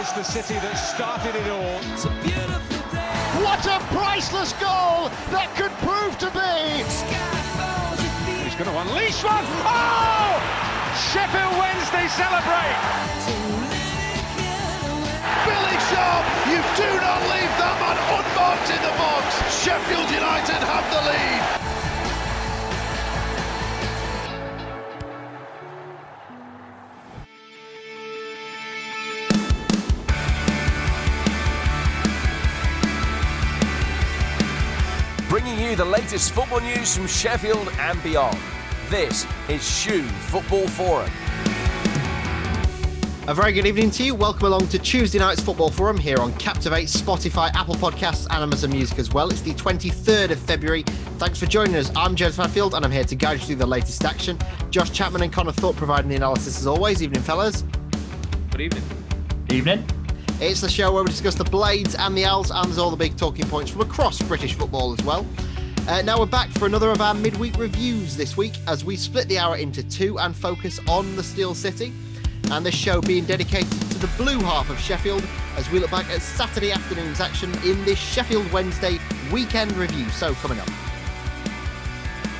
It's the city that started it all. It's a beautiful day. What a priceless goal that could prove to be. He's going to unleash one. Oh! Sheffield Wednesday celebrate. Billy Sharp, you do not leave that man unmarked in the box. Sheffield United have the lead. You the latest football news from Sheffield and beyond. This is SHU Football Forum. A very good evening to you. Welcome along to Tuesday night's Football Forum here on Captivate, Spotify, Apple Podcasts, and Amazon Music as well. It's the 23rd of February. Thanks for joining us. I'm James Hadfield, and I'm here to guide you through the latest action. Josh Chapman and Connor Thorpe providing the analysis as always. Evening, fellas. Good evening. Evening. It's the show where we discuss the Blades and the Owls, and there's all the big talking points from across British football as well. Uh, now we're back for another of our midweek reviews this week as we split the hour into two and focus on the Steel City. And this show being dedicated to the blue half of Sheffield as we look back at Saturday afternoon's action in this Sheffield Wednesday weekend review. So, coming up.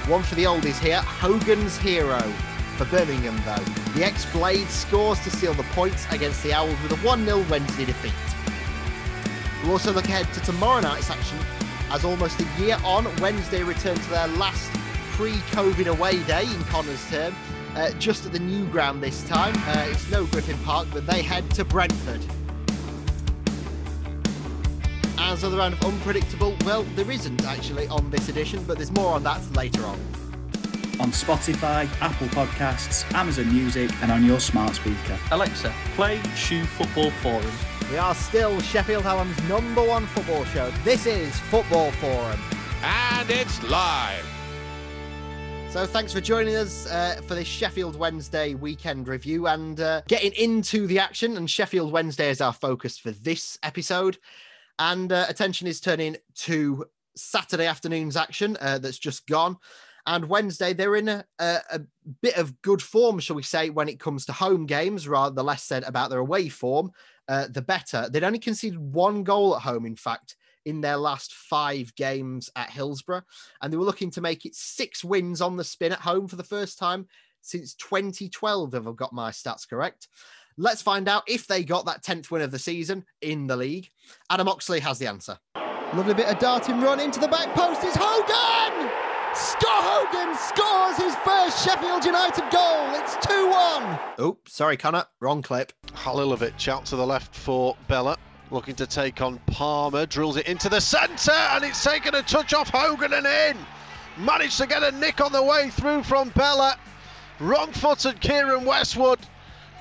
One for the oldies here Hogan's Hero. For Birmingham, though, the ex Blade scores to seal the points against the Owls with a 1 0 Wednesday defeat. We'll also look ahead to tomorrow night's action as almost a year on, Wednesday return to their last pre COVID away day in Connor's term. Uh, just at the new ground this time. Uh, it's no Griffin Park, but they head to Brentford. As other round of unpredictable, well, there isn't actually on this edition, but there's more on that later on on Spotify, Apple Podcasts, Amazon Music, and on your smart speaker. Alexa, play SHU Football Forum. We are still Sheffield Hallam's number one football show. This is Football Forum. And it's live. So thanks for joining us uh, for this Sheffield Wednesday weekend review and uh, getting into the action. And Sheffield Wednesday is our focus for this episode. And uh, attention is turning to Saturday afternoon's action uh, that's just gone. And Wednesday, they're in a, a, a, bit of good form, shall we say, when it comes to home games, rather the less said about their away form, uh, the better. They'd only conceded one goal at home, in fact, in their last five games at Hillsborough. And they were looking to make it six wins on the spin at home for the first time since 2012, if I've got my stats correct. Let's find out if they got that 10th win of the season in the league. Adam Oxley has the answer. Lovely bit of darting run into the back post is Hogan! Scott Hogan scores his first Sheffield United goal. It's 2 1. Oh, sorry, Connor. Wrong clip. Halilovic out to the left for Bela. Looking to take on Palmer. Drills it into the centre and it's taken a touch off Hogan and in. Managed to get a nick on the way through from Bela. Wrong footed Keiren Westwood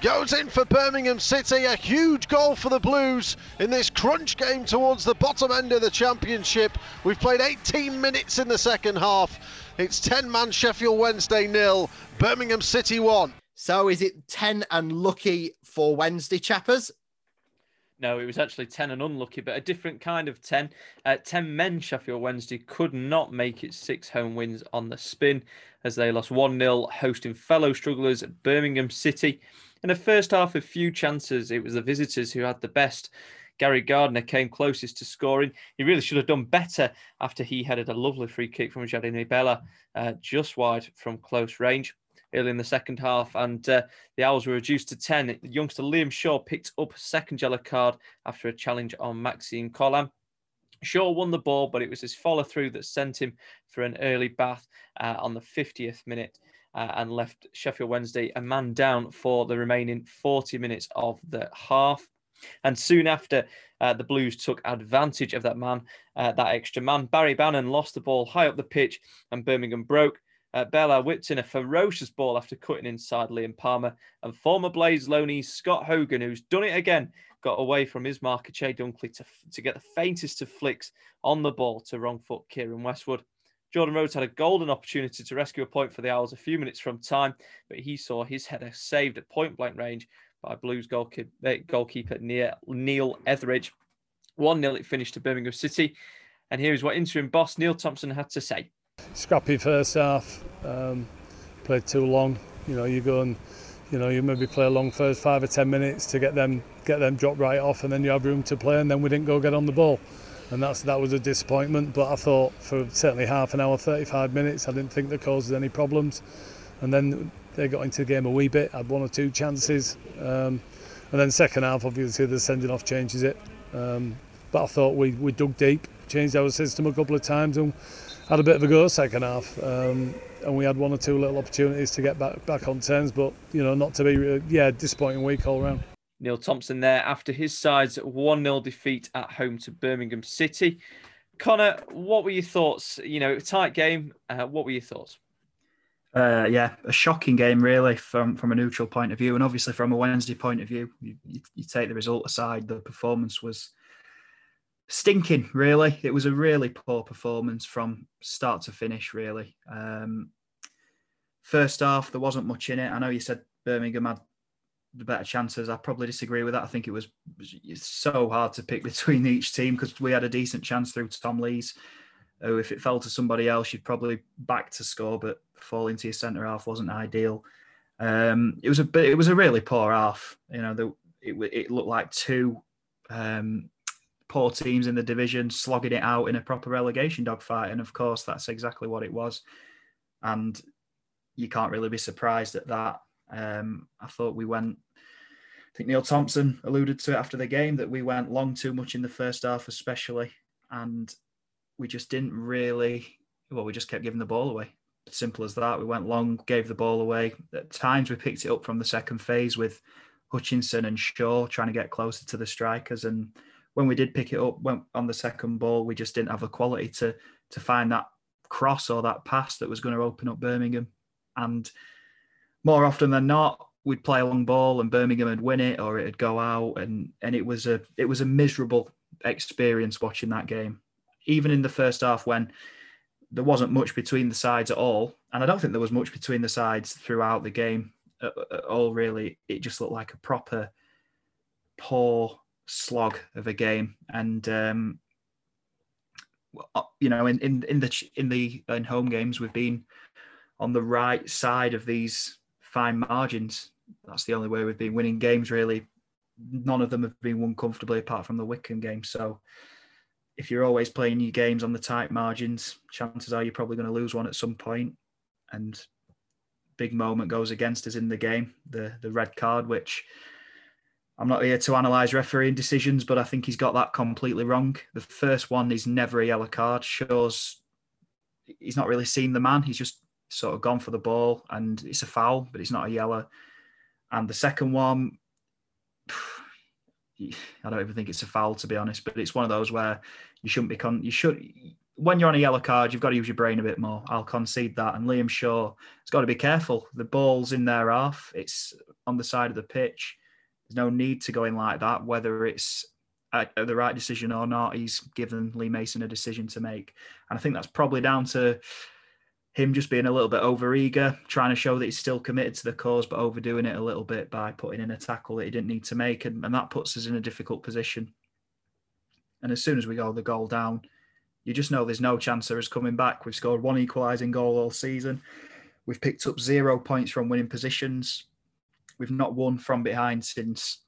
goes in for Birmingham City. A huge goal for the Blues in this crunch game towards the bottom end of the Championship. We've played 18 minutes in the second half. It's 10 man Sheffield Wednesday nil, Birmingham City 1. So is it 10 and lucky for Wednesday, chappers? No, it was actually 10 and unlucky, but a different kind of 10. Uh, 10 men Sheffield Wednesday could not make it six home wins on the spin as they lost 1 0, hosting fellow strugglers at Birmingham City. In the first half, a few chances. It was the visitors who had the best. Gary Gardner came closest to scoring. He really should have done better after he headed a lovely free kick from Jérémie Bela uh, just wide from close range early in the second half, and uh, the Owls were reduced to 10. The youngster Liam Shaw picked up a second yellow card after a challenge on Maxime Colin. Shaw won the ball, but it was his follow through that sent him for an early bath uh, on the 50th minute uh, and left Sheffield Wednesday a man down for the remaining 40 minutes of the half. And soon after, uh, the Blues took advantage of that man, uh, that extra man. Barry Bannan lost the ball high up the pitch, and Birmingham broke. Uh, Bela whipped in a ferocious ball after cutting inside Liam Palmer, and former Blades loanee Scott Hogan, who's done it again, got away from his marker Chey Dunkley to, to get the faintest of flicks on the ball to wrong foot Keiren Westwood. Jordan Rhodes had a golden opportunity to rescue a point for the Owls a few minutes from time, but he saw his header saved at point blank range by Blues goalkeeper, uh, goalkeeper Neil Etheridge. 1 0 it finished to Birmingham City. And here is what interim boss Neil Thompson had to say. Scrappy first half, um, played too long. You know, you go and you know, you maybe play a long first five or ten minutes to get them get them drop right off, and then you have room to play, and then we didn't go get on the ball, and that's that was a disappointment. But I thought for certainly half an hour, 35 minutes, I didn't think that caused any problems, and then they got into the game a wee bit, had one or two chances, um, and then second half, obviously the sending off changes it. Um, but I thought we, we dug deep, changed our system a couple of times, and had a bit of a go second half. Um, and we had one or two little opportunities to get back back on terms, but you know, not to be uh, yeah disappointing week all round. Neil Thompson there after his side's 1 0 defeat at home to Birmingham City. Connor, what were your thoughts? You know, a tight game. Uh, what were your thoughts? Uh, yeah, a shocking game, really, from from a neutral point of view, and obviously from a Wednesday point of view. You, you, you take the result aside, the performance was stinking. Really, it was a really poor performance from start to finish. Really, um, first half there wasn't much in it. I know you said Birmingham had the better chances. I probably disagree with that. I think it was so hard to pick between each team because we had a decent chance through Tom Lees. Who, if it fell to somebody else, you'd probably back to score, but falling to your centre half wasn't ideal. Um, it was a bit, it was a really poor half. You know, the, it, it looked like two um, poor teams in the division slogging it out in a proper relegation dogfight, and of course that's exactly what it was. And you can't really be surprised at that. Um, I thought we went. I think Neil Thompson alluded to it after the game that we went long too much in the first half, especially, and we just didn't really. Well, we just kept giving the ball away. Simple as that. We went long, gave the ball away. At times, we picked it up from the second phase with Hutchinson and Shaw trying to get closer to the strikers, and when we did pick it up went on the second ball, we just didn't have the quality to to find that cross or that pass that was going to open up Birmingham. And more often than not, we'd play a long ball and Birmingham would win it or it'd go out and and it was a it was a miserable experience watching that game. Even in the first half when there wasn't much between the sides at all, and I don't think there was much between the sides throughout the game at, at all. Really, it just looked like a proper poor slog of a game, and um, you know, in, in in the in the in home games, we've been on the right side of these fine margins. That's the only way we've been winning games. Really, none of them have been won comfortably, apart from the Wycombe game. So, if you're always playing your games on the tight margins, chances are you're probably going to lose one at some point. And big moment goes against us in the game, the the red card, which I'm not here to analyse refereeing decisions, but I think he's got that completely wrong. The first one is never a yellow card, shows he's not really seen the man. He's just sort of gone for the ball and it's a foul, but it's not a yellow. And the second one, I don't even think it's a foul to be honest, but it's one of those where you shouldn't be con. You should when you're on a yellow card, you've got to use your brain a bit more. I'll concede that. And Liam Shaw has got to be careful. The ball's in their half. It's on the side of the pitch. There's no need to go in like that, whether it's the right decision or not. He's given Lee Mason a decision to make. And I think that's probably down to him just being a little bit over eager, trying to show that he's still committed to the cause, but overdoing it a little bit by putting in a tackle that he didn't need to make. And, and that puts us in a difficult position. And as soon as we go the goal down, you just know there's no chance of us coming back. We've scored one equalising goal all season. We've picked up zero points from winning positions. We've not won from behind since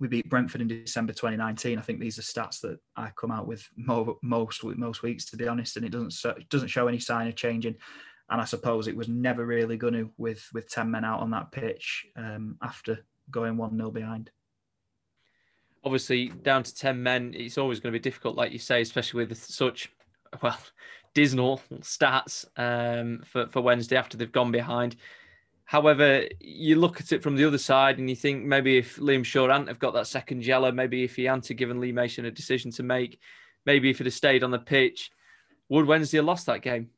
we beat Brentford in December 2019. I think these are stats that I come out with most most weeks, to be honest, and it doesn't doesn't show any sign of changing. And I suppose it was never really going to with with ten men out on that pitch um, after going one 0 behind. Obviously, down to ten men, it's always going to be difficult, like you say, especially with such well dismal stats um, for for Wednesday after they've gone behind. However, you look at it from the other side and you think maybe if Liam Shaw hadn't have got that second yellow, maybe if he hadn't have given Lee Mason a decision to make, maybe if he'd have stayed on the pitch, would Wednesday have lost that game?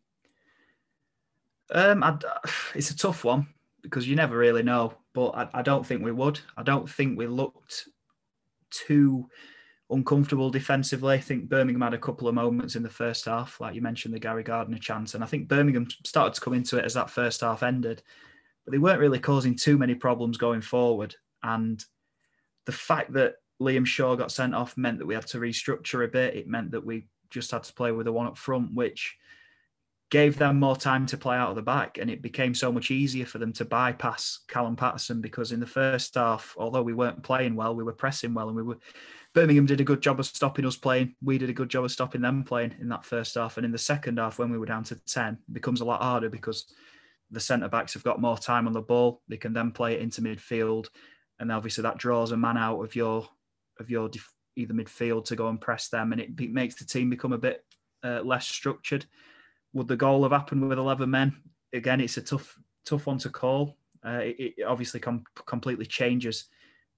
Um, I'd, it's a tough one because you never really know, but I, I don't think we would. I don't think we looked too uncomfortable defensively. I think Birmingham had a couple of moments in the first half, like you mentioned, the Gary Gardner chance, and I think Birmingham started to come into it as that first half ended but they weren't really causing too many problems going forward. And the fact that Liam Shaw got sent off meant that we had to restructure a bit. It meant that we just had to play with the one up front, which gave them more time to play out of the back, and it became so much easier for them to bypass Callum Patterson because in the first half, although we weren't playing well, we were pressing well, and we were. Birmingham did a good job of stopping us playing. We did a good job of stopping them playing in that first half, and in the second half, when we were down to ten, it becomes a lot harder because the centre backs have got more time on the ball. They can then play it into midfield, and obviously that draws a man out of your of your def- either midfield to go and press them, and it be- makes the team become a bit uh, less structured. Would the goal have happened with eleven men? Again, it's a tough tough one to call. Uh, it, it, obviously com- completely changes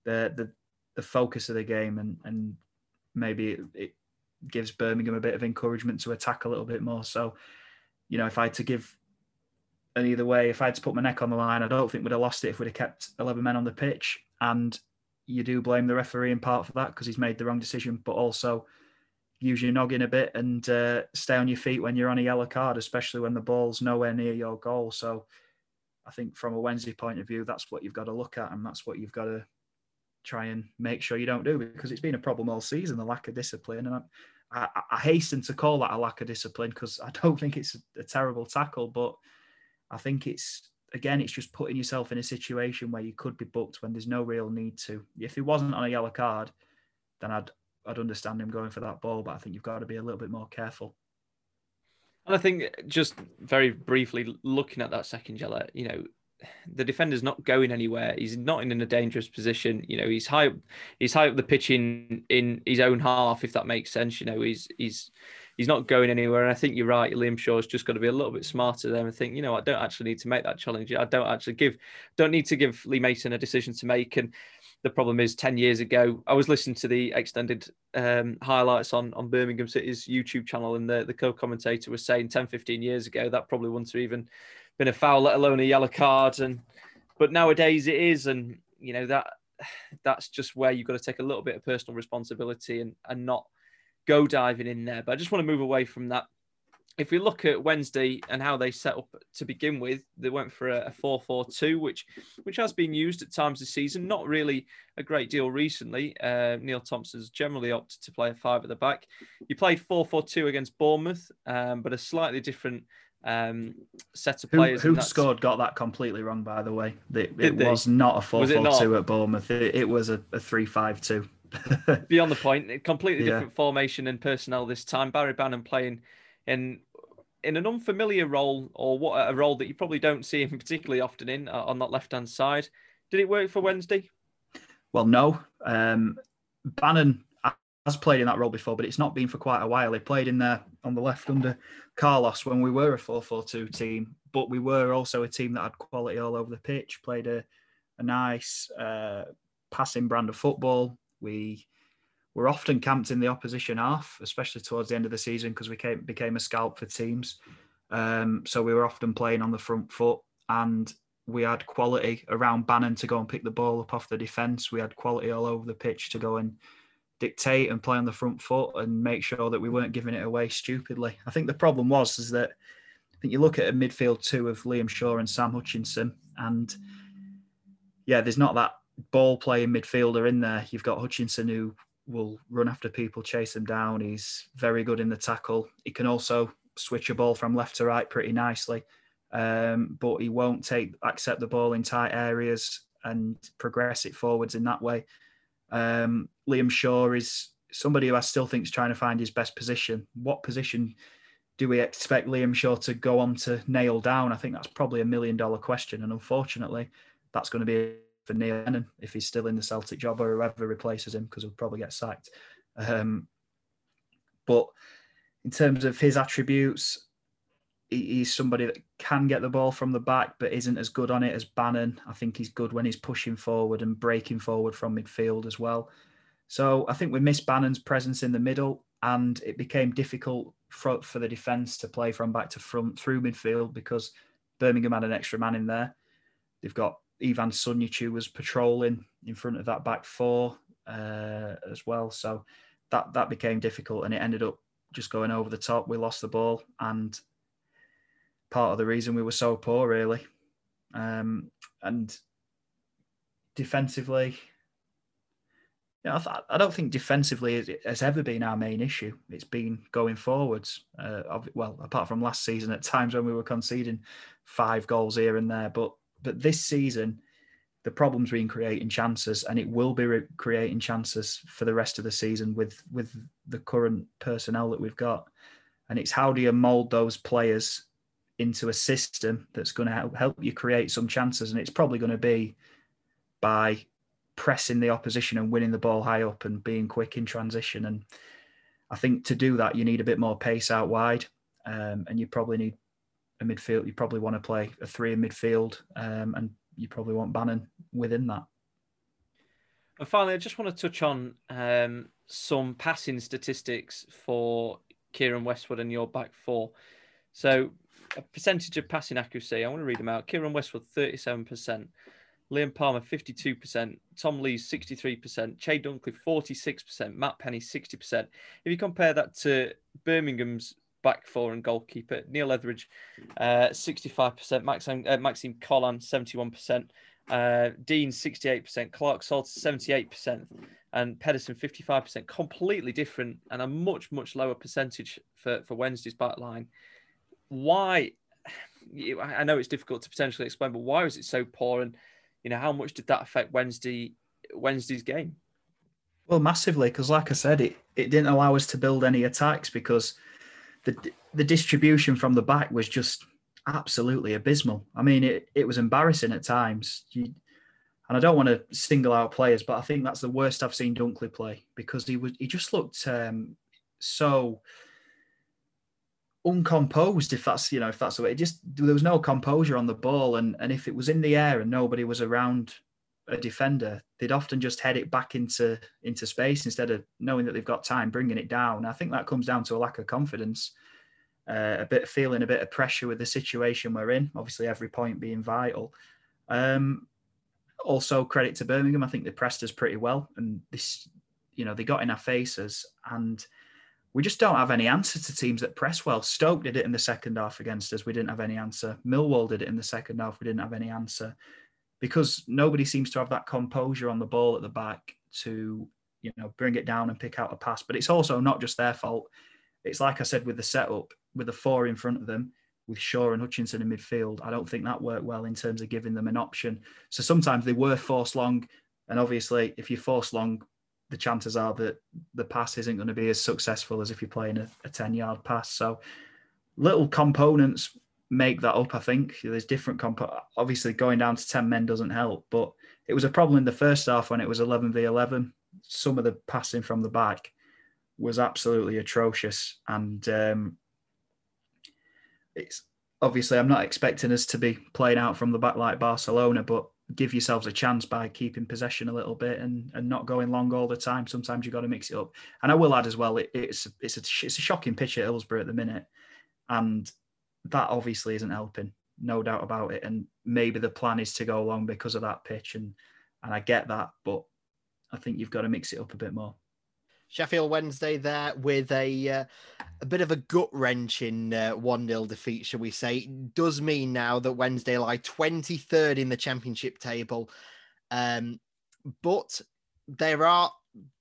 the, the the focus of the game, and and maybe it, it gives Birmingham a bit of encouragement to attack a little bit more. So, you know, if I had to give and either way, if I had to put my neck on the line, I don't think we'd have lost it if we'd have kept 11 men on the pitch. And you do blame the referee in part for that because he's made the wrong decision, but also use your noggin a bit and uh, stay on your feet when you're on a yellow card, especially when the ball's nowhere near your goal. So I think from a Wednesday point of view, that's what you've got to look at and that's what you've got to try and make sure you don't do because it's been a problem all season, the lack of discipline. And I, I, I hasten to call that a lack of discipline because I don't think it's a, a terrible tackle, but I think it's again, it's just putting yourself in a situation where you could be booked when there's no real need to. If he wasn't on a yellow card, then I'd I'd understand him going for that ball, but I think you've got to be a little bit more careful. And I think just very briefly looking at that second yellow, you know, the defender's not going anywhere. He's not in a dangerous position. You know, he's high, he's high up the pitch in in his own half, if that makes sense. You know, he's he's he's not going anywhere. And I think you're right. Liam Shaw's just got to be a little bit smarter there and think, you know, I don't actually need to make that challenge. I don't actually give, don't need to give Lee Mason a decision to make. And the problem is 10 years ago, I was listening to the extended um, highlights on, on Birmingham City's YouTube channel and the, the co-commentator was saying 10, 15 years ago, that probably wouldn't have even been a foul, let alone a yellow card. And, but nowadays it is. And, you know, that, that's just where you've got to take a little bit of personal responsibility and, and not go diving in there. But I just want to move away from that. If we look at Wednesday and how they set up to begin with, they went for a 4-4-2, which which has been used at times this season. Not really a great deal recently. Uh, Neil Thompson's generally opted to play a five at the back. You played 4-4-2 against Bournemouth, um, but a slightly different um, set of players. Who, WhoScored got that completely wrong, by the way. It, it was not a 4 4 2 at Bournemouth. It, it was a, a 3 5 2. Beyond the point, completely yeah. different formation and personnel this time. Barry Bannan playing in in an unfamiliar role, or what a role that you probably don't see him particularly often in uh, on that left hand side. Did it work for Wednesday? Well, no. Um, Bannan has played in that role before, but it's not been for quite a while. He played in there on the left under Carlos when we were a 4 4 2 team, but we were also a team that had quality all over the pitch, played a, a nice uh, passing brand of football, we were often camped in the opposition half, especially towards the end of the season because we came, became a scalp for teams. Um, so we were often playing on the front foot and we had quality around Bannan to go and pick the ball up off the defence. We had quality all over the pitch to go and dictate and play on the front foot and make sure that we weren't giving it away stupidly. I think the problem was is that I think you look at a midfield two of Liam Shaw and Sam Hutchinson, and yeah, there's not that ball playing midfielder in there. You've got Hutchinson who will run after people, chase them down. He's very good in the tackle. He can also switch a ball from left to right pretty nicely, um, but he won't take accept the ball in tight areas and progress it forwards in that way. Um, Liam Shaw is somebody who I still think is trying to find his best position. What position do we expect Liam Shaw to go on to nail down? I think that's probably a million dollar question, and unfortunately, that's going to be for Neil Lennon if he's still in the Celtic job or whoever replaces him because he'll probably get sacked. Um, but in terms of his attributes, he, he's somebody that can get the ball from the back but isn't as good on it as Bannan. I think he's good when he's pushing forward and breaking forward from midfield as well. So I think we missed Bannan's presence in the middle and it became difficult for, for the defence to play from back to front through midfield because Birmingham had an extra man in there. They've got Ivan Sunjicu was patrolling in front of that back four uh, as well. So that that became difficult, and it ended up just going over the top. We lost the ball, and part of the reason we were so poor, really. Um, and defensively, Yeah, I, th- I, don't think defensively has ever been our main issue. It's been going forwards. Uh, well, apart from last season, at times when we were conceding five goals here and there, but but this season, the problem's been creating chances, and it will be re- creating chances for the rest of the season with with the current personnel that we've got. And it's how do you mould those players into a system that's going to help you create some chances, and it's probably going to be by pressing the opposition and winning the ball high up and being quick in transition. And I think to do that, you need a bit more pace out wide, um, and you probably need a midfield. You probably want to play a three in midfield, um, and you probably want Bannan within that. And finally, I just want to touch on um, some passing statistics for Keiren Westwood and your back four. So, a percentage of passing accuracy. I want to read them out. Keiren Westwood, thirty-seven percent. Liam Palmer, 52%, Tom Lees, 63%, Chey Dunkley, 46%, Matt Penney, 60%. If you compare that to Birmingham's back four and goalkeeper, Neil Etheridge, uh, 65%, Maxime, uh, Maxime Colin, 71%, uh, Dean, 68%, Clark Salt, 78%, and Pedersen, 55%. Completely different and a much, much lower percentage for, for Wednesday's back line. Why? I know it's difficult to potentially explain, but why was it so poor? And you know, how much did that affect Wednesday Wednesday's game? Well, massively, because like I said, it, it didn't allow us to build any attacks because the the distribution from the back was just absolutely abysmal. I mean, it, it was embarrassing at times. You, and I don't want to single out players, but I think that's the worst I've seen Dunkley play because he was he just looked um, so uncomposed if that's you know if that's the way it just there was no composure on the ball and and if it was in the air and nobody was around a defender they'd often just head it back into into space instead of knowing that they've got time bringing it down i think that comes down to a lack of confidence uh, a bit of feeling a bit of pressure with the situation we're in obviously every point being vital um also credit to birmingham i think they pressed us pretty well and this you know they got in our faces and we just don't have any answer to teams that press well. Stoke did it in the second half against us. We didn't have any answer. Millwall did it in the second half. We didn't have any answer because nobody seems to have that composure on the ball at the back to, you know, bring it down and pick out a pass. But it's also not just their fault. It's like I said with the setup, with the four in front of them, with Shaw and Hutchinson in midfield. I don't think that worked well in terms of giving them an option. So sometimes they were forced long. And obviously, if you force long, the chances are that the pass isn't going to be as successful as if you're playing a, a 10 yard pass. So little components make that up, I think. There's different comp obviously going down to 10 men doesn't help, but it was a problem in the first half when it was 11 v 11. Some of the passing from the back was absolutely atrocious. And um, it's obviously, I'm not expecting us to be playing out from the back like Barcelona, but give yourselves a chance by keeping possession a little bit and, and not going long all the time. Sometimes you've got to mix it up. And I will add as well, it, it's it's a it's a shocking pitch at Hillsborough at the minute, and that obviously isn't helping, no doubt about it. And maybe the plan is to go long because of that pitch, and and I get that, but I think you've got to mix it up a bit more. Sheffield Wednesday there with a uh, a bit of a gut wrenching uh, 1 0 defeat, shall we say. It does mean now that Wednesday lie 23rd in the championship table. Um, but there are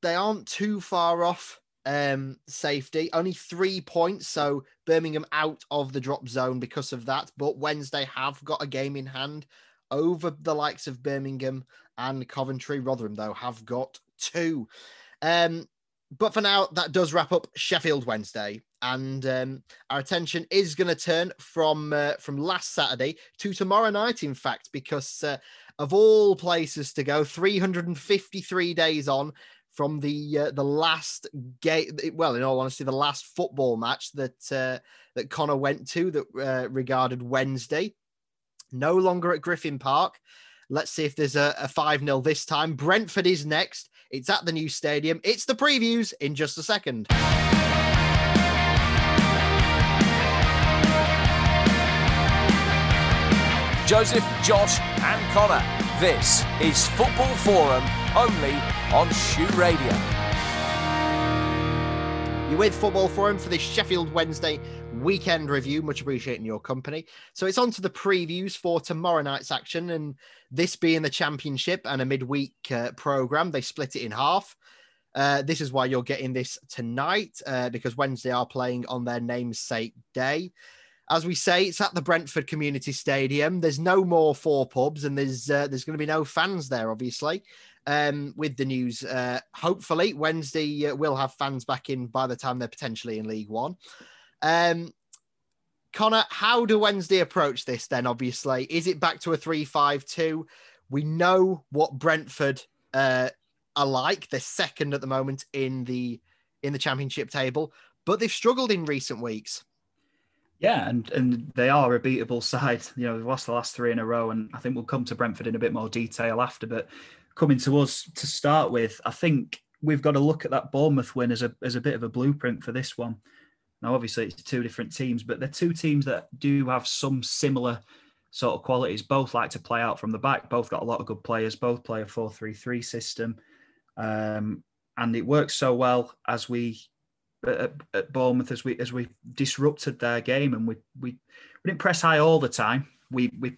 they aren't too far off um, safety, only three points. So Birmingham out of the drop zone because of that. But Wednesday have got a game in hand over the likes of Birmingham and Coventry. Rotherham, though, have got two. Um, but for now, that does wrap up Sheffield Wednesday, and um, our attention is going to turn from uh, from last Saturday to tomorrow night. In fact, because uh, of all places to go, 353 days on from the uh, the last game. Well, in all honesty, the last football match that uh, that Connor went to that uh, regarded Wednesday, no longer at Griffin Park. Let's see if there's a, a 5 0 this time. Brentford is next. It's at the new stadium. It's the previews in just a second. Joseph, Josh, and Connor. This is Football Forum only on SHU Radio. You're with Football Forum for this Sheffield Wednesday weekend review. Much appreciating your company. So it's on to the previews for tomorrow night's action, and this being the championship and a midweek uh, program, they split it in half. Uh, this is why you're getting this tonight uh, because Wednesday are playing on their namesake day. As we say, it's at the Brentford Community Stadium. There's no more four pubs, and there's uh, there's going to be no fans there, obviously um, with the news. Uh, hopefully, Wednesday uh, we'll have fans back in by the time they're potentially in League One. Um, Connor, how do Wednesday approach this then? Obviously, is it back to a three-five-two? We know what Brentford uh, are like. They're second at the moment in the in the championship table, but they've struggled in recent weeks. Yeah, and and they are a beatable side. You know, they've lost the last three in a row, and I think we'll come to Brentford in a bit more detail after. But coming to us to start with, I think we've got to look at that Bournemouth win as a as a bit of a blueprint for this one. Now, obviously, it's two different teams, but they're two teams that do have some similar sort of qualities. Both like to play out from the back. Both got a lot of good players. Both play a four-three-three system, um, and it works so well as we at, at, Bournemouth as we as we disrupted their game, and we we we didn't press high all the time. We we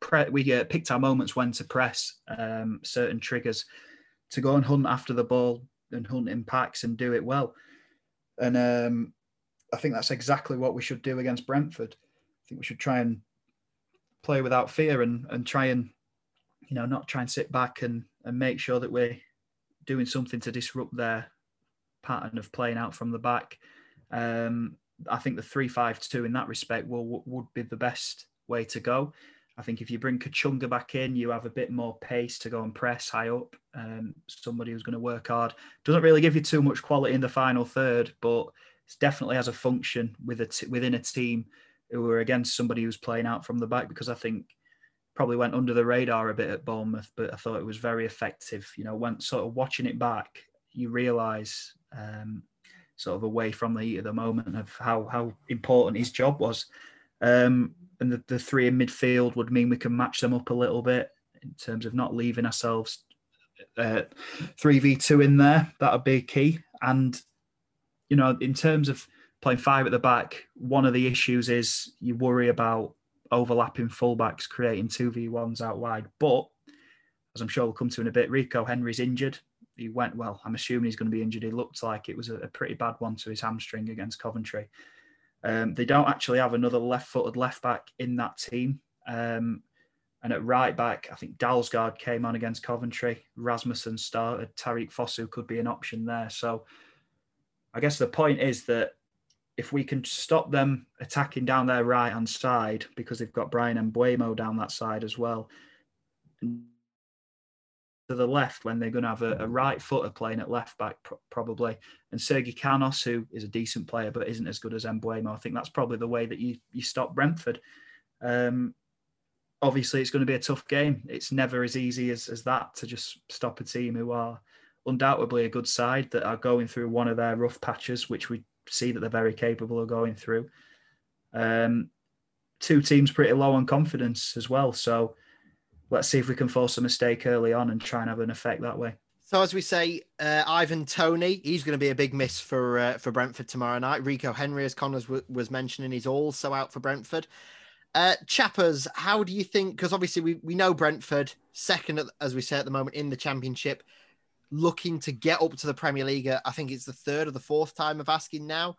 pre- we uh, picked our moments when to press um, certain triggers to go and hunt after the ball and hunt impacts and do it well. And um, I think that's exactly what we should do against Brentford. I think we should try and play without fear and and try and you know not try and sit back and and make sure that we're doing something to disrupt their pattern of playing out from the back. Um, I think the three-five-two in that respect will would be the best way to go. I think if you bring Kachunga back in, you have a bit more pace to go and press high up. Um, somebody who's going to work hard. Doesn't really give you too much quality in the final third, but it definitely has a function with a t- within a team who are against somebody who's playing out from the back. Because I think probably went under the radar a bit at Bournemouth, but I thought it was very effective. You know, when sort of watching it back, you realise um, sort of away from the heat of the moment of how how important his job was. Um, and the, the three in midfield would mean we can match them up a little bit in terms of not leaving ourselves uh, three v two in there. That would be key. And you know, in terms of playing five at the back, one of the issues is you worry about overlapping fullbacks creating two v ones out wide. But as I'm sure we'll come to in a bit, Rico Henry's injured. He went well. I'm assuming he's going to be injured. He looked like it was a, a pretty bad one to his hamstring against Coventry. Um, they don't actually have another left-footed left back in that team. Um, and at right back, I think Dalsgaard came on against Coventry. Rasmussen started. Tarique Fosu could be an option there. So I guess the point is that if we can stop them attacking down their right hand side, because they've got Bryan and Mbeumo down that side as well, to the left when they're going to have a, a right footer playing at left back pr- probably, and Sergi Canos, who is a decent player but isn't as good as Mbeumo. I think that's probably the way that you you stop Brentford. Um, obviously, it's going to be a tough game. It's never as easy as, as that to just stop a team who are undoubtedly a good side that are going through one of their rough patches, which we see that they're very capable of going through. Um, two teams pretty low on confidence as well, so let's see if we can force a mistake early on and try and have an effect that way. So as we say, uh, Ivan Toney, he's going to be a big miss for uh, for Brentford tomorrow night. Rico Henry, as Connors w- was mentioning, he's also out for Brentford. Uh, Chappers, how do you think? Because obviously we, we know Brentford second, at, as we say at the moment in the Championship, looking to get up to the Premier League. I think it's the third or the fourth time of asking now.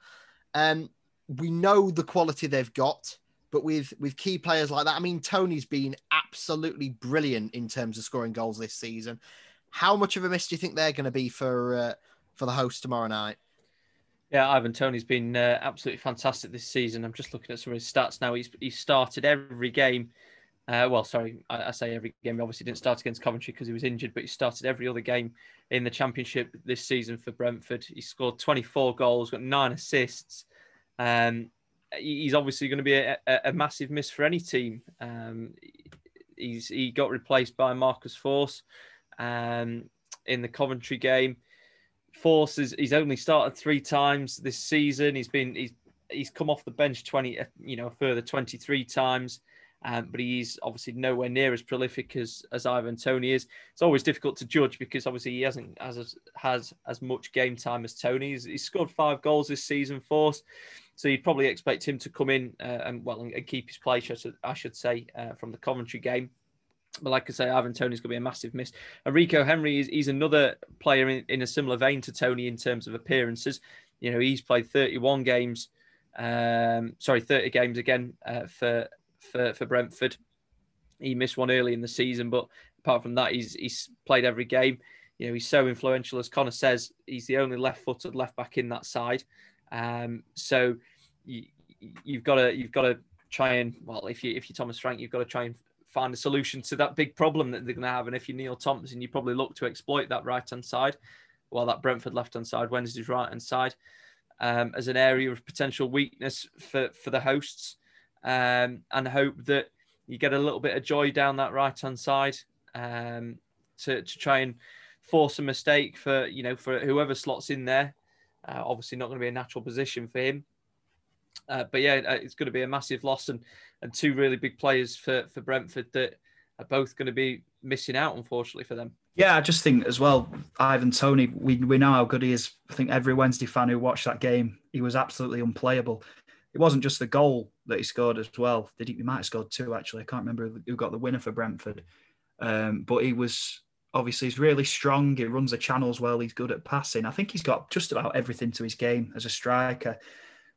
Um, we know the quality they've got. But with with key players like that, I mean, Toney's been absolutely brilliant in terms of scoring goals this season. How much of a miss do you think they're going to be for uh, for the host tomorrow night? Yeah, Ivan Toney's been uh, absolutely fantastic this season. I'm just looking at some of his stats now. He's he's started every game. Uh, well, sorry, I, I, say every game. He obviously didn't start against Coventry because he was injured, but he started every other game in the Championship this season for Brentford. He scored 24 goals, got nine assists. Um, he's obviously going to be a, a, massive miss for any team. Um, he's he got replaced by Marcus Forss um, in the Coventry game. Forss is he's only started three times this season. He's been he's he's come off the bench twenty you know further twenty three times. Um, but he's obviously nowhere near as prolific as, as Ivan Toney is. It's always difficult to judge because obviously he hasn't has has as much game time as Toney. He's, he's scored five goals this season for us, so you'd probably expect him to come in uh, and well and, keep his place. I should, I should say uh, from the Coventry game. But like I say, Ivan Toney's going to be a massive miss. And Rico Henry is he's another player in, in a similar vein to Toney in terms of appearances. You know, he's played 31 games, um, sorry, 30 games again uh, for, for for Brentford. He missed one early in the season, but apart from that, he's he's played every game. You know, he's so influential, as Connor says. He's the only left-footed left back in that side. Um, so you, you've got to you've got to try and well, if you if you're Thomas Frank, you've got to try and find a solution to that big problem that they're going to have. And if you're Neil Thompson, you probably look to exploit that right hand side, while that Brentford left hand side, Wednesday's right hand side, um, as an area of potential weakness for for the hosts, um, and hope that you get a little bit of joy down that right hand side um, to to try and force a mistake for you know for whoever slots in there. Uh, obviously, not going to be a natural position for him. Uh, but yeah, uh, it's going to be a massive loss and and two really big players for for Brentford that are both going to be missing out, unfortunately for them. Yeah, I just think as well, Ivan Toney, We we know how good he is. I think every Wednesday fan who watched that game, he was absolutely unplayable. It wasn't just the goal that he scored as well. Did he, he might have scored two actually. I can't remember who got the winner for Brentford. Um, but he was obviously he's really strong. He runs the channels well. He's good at passing. I think he's got just about everything to his game as a striker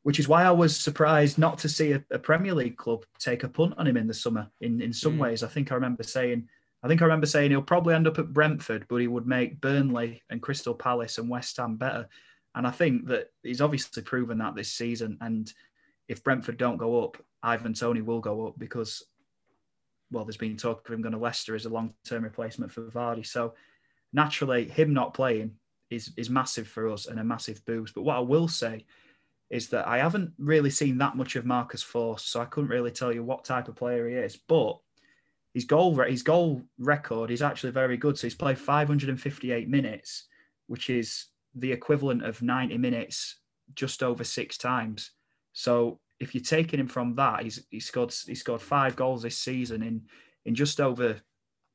which is why I was surprised not to see a, a, Premier League club take a punt on him in the summer. In in some mm. ways, I think I remember saying, I think I remember saying he'll probably end up at Brentford, but he would make Burnley and Crystal Palace and West Ham better. And I think that he's obviously proven that this season. And if Brentford don't go up, Ivan Toney will go up because, well, there's been talk of him going to Leicester as a long-term replacement for Vardy. So naturally, him not playing is is massive for us and a massive boost. But what I will say is that I haven't really seen that much of Marcus Forss, so I couldn't really tell you what type of player he is. But his goal his goal record is actually very good. So he's played 558 minutes, which is the equivalent of 90 minutes just over six times. So if you're taking him from that, he's he scored he scored five goals this season in in just over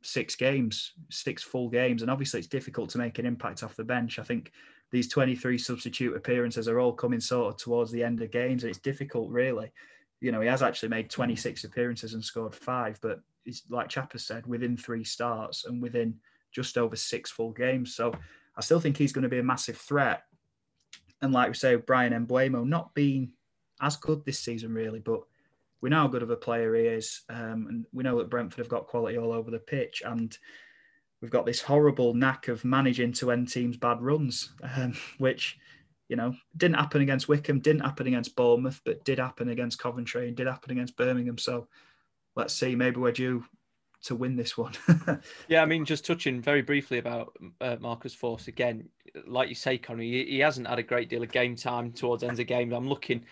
six games, six full games, and obviously it's difficult to make an impact off the bench. I think these 23 substitute appearances are all coming sort of towards the end of games, and it's difficult, really. You know, he has actually made 26 appearances and scored five, but he's like Chapper said, within three starts and within just over six full games. So I still think he's going to be a massive threat. And like we say, Bryan Mbeumo not being as good this season, really, but we know how good of a player he is. Um, and we know that Brentford have got quality all over the pitch. And we've got this horrible knack of managing to end teams' bad runs, um, which you know didn't happen against Wycombe, didn't happen against Bournemouth, but did happen against Coventry and did happen against Birmingham. So let's see, maybe we're due to win this one. yeah, I mean, just touching very briefly about uh, Marcus Forss again, like you say, Connie, he, he, hasn't had a great deal of game time towards ends of games. I'm looking,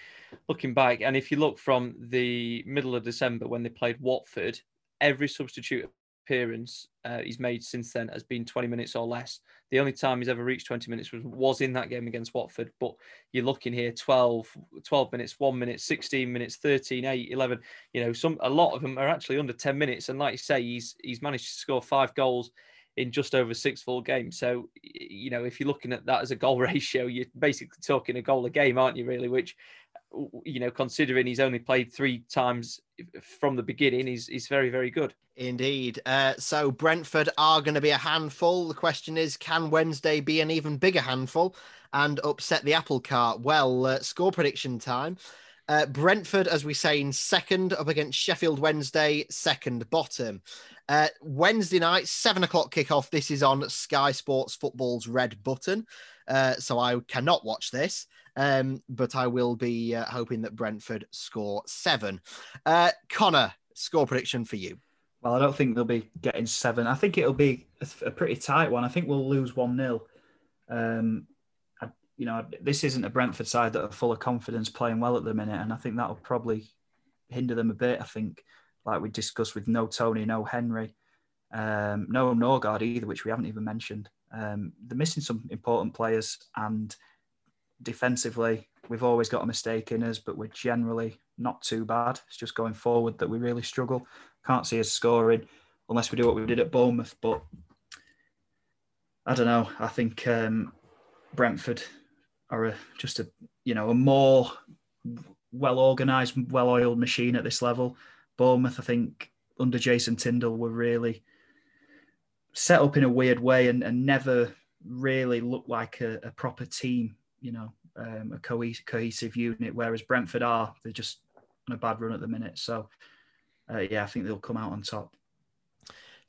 looking back, and if you look from the middle of December when they played Watford, every substitute appearance uh, he's made since then has been 20 minutes or less. The only time he's ever reached 20 minutes was, was in that game against Watford. But you're looking here 12, 12 minutes, one minute, 16 minutes, 13, 8, 11. You know, some a lot of them are actually under 10 minutes. And like you say, he's he's managed to score five goals in just over six full games. So, you know, if you're looking at that as a goal ratio, you're basically talking a goal a game, aren't you, really? Which you know, considering he's only played three times from the beginning, he's, he's very, very good. Indeed. Uh, so Brentford are going to be a handful. The question is, can Wednesday be an even bigger handful and upset the apple cart? Well, uh, score prediction time. Uh, Brentford, as we say, in second up against Sheffield Wednesday, second bottom. Uh, Wednesday night, seven o'clock kickoff. This is on Sky Sports Football's red button. Uh, so I cannot watch this. Um, but I will be uh, hoping that Brentford score seven. Uh, Connor, score prediction for you. Well, I don't think they'll be getting seven. I think it'll be a, pretty tight one. I think we'll lose 1 0. Um, you know, this isn't a Brentford side that are full of confidence playing well at the minute. And I think that'll probably hinder them a bit. I think, like we discussed with no Toney, no Henry, um, no Nørgaard either, which we haven't even mentioned. Um, they're missing some important players. And defensively, we've always got a mistake in us, but we're generally not too bad. It's just going forward that we really struggle. Can't see us scoring unless we do what we did at Bournemouth. But I don't know. I think um, Brentford are a, just a you know a more well organised, well oiled machine at this level. Bournemouth, I think, under Jason Tindall, were really set up in a weird way and, and never really looked like a, a proper team. You know, um, a cohesive, cohesive unit. Whereas Brentford are, they're just on a bad run at the minute. So, uh, yeah, I think they'll come out on top.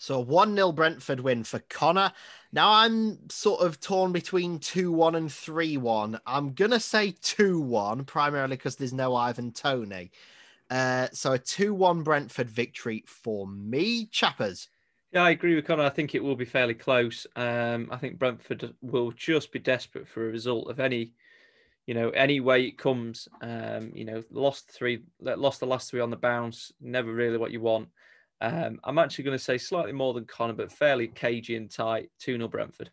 So a 1 0 Brentford win for Connor. Now I'm sort of torn between 2 1 and 3 1. I'm going to say 2 1, primarily because there's no Ivan Toney. Uh, so a 2 1 Brentford victory for me. Chappers. Yeah, I agree with Connor. I think it will be fairly close. Um, I think Brentford will just be desperate for a result of any, you know, any way it comes. Um, you know, lost three, lost the last three on the bounce. Never really what you want. Um, I'm actually going to say slightly more than Connor, but fairly cagey and tight. 2 0 Brentford.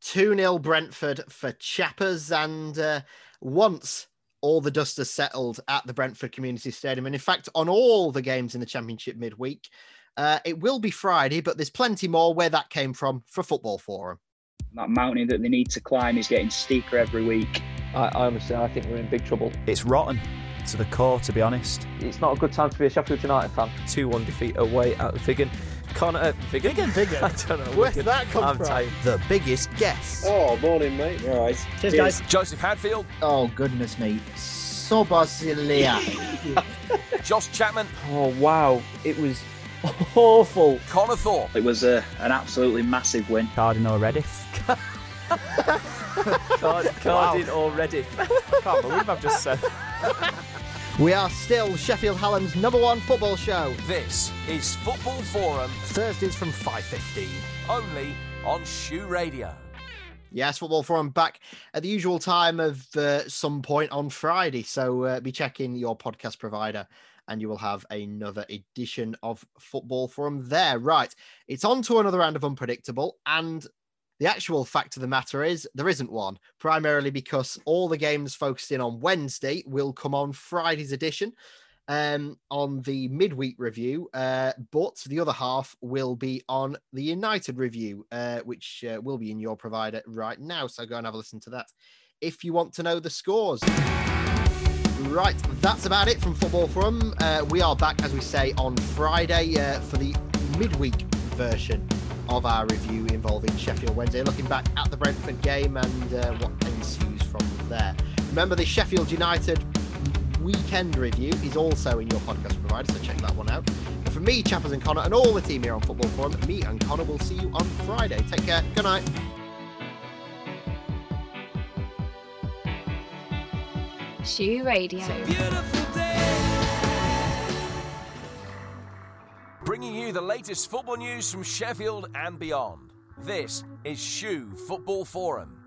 2 0 Brentford for Chappers. And uh, once all the dust has settled at the Brentford Community Stadium, and in fact, on all the games in the Championship midweek, uh, it will be Friday, but there's plenty more where that came from for Football Forum. That mountain that they need to climb is getting steeper every week. I, I honestly, I think we're in big trouble. It's rotten to the core, to be honest. It's not a good time to be a Sheffield United fan. 2 1 defeat away at Wigan. Connor, uh, Wigan? Wigan, Wigan. I don't know. Where's Wigan. that come I'm from? tired. The biggest guess. Oh, morning, mate. All right. Cheers, guys. Joseph Hadfield, Oh, goodness me. Sobozilia. Josh Chapman, Oh, wow. It was awful. Connor Thorpe, It was a, an absolutely massive win. Cardinal Reddit. Card, Cardin already. Can't believe I've just said. We are still Sheffield Hallam's number one football show. This is Football Forum, Thursdays from 5.15. only on SHU Radio. Yes, Football Forum back at the usual time of uh, some point on Friday. So uh, be checking your podcast provider and you will have another edition of Football Forum there. Right. It's on to another round of Unpredictable. And the actual fact of the matter is there isn't one, primarily because all the games focused in on Wednesday will come on Friday's edition um, on the midweek review, uh, but the other half will be on the United review, uh, which uh, will be in your provider right now. So go and have a listen to that if you want to know the scores. Right, that's about it from Football Forum. Uh, we are back, as we say, on Friday uh, for the midweek version of our review involving Sheffield Wednesday, looking back at the Brentford game and uh, what ensues from there. Remember, the Sheffield United weekend review is also in your podcast provider, so check that one out. And for me, Chappers and Connor, and all the team here on Football Forum, me and Connor will see you on Friday. Take care. Good night. SHU Radio. Bringing you the latest football news from Sheffield and beyond. This is SHU Football Forum.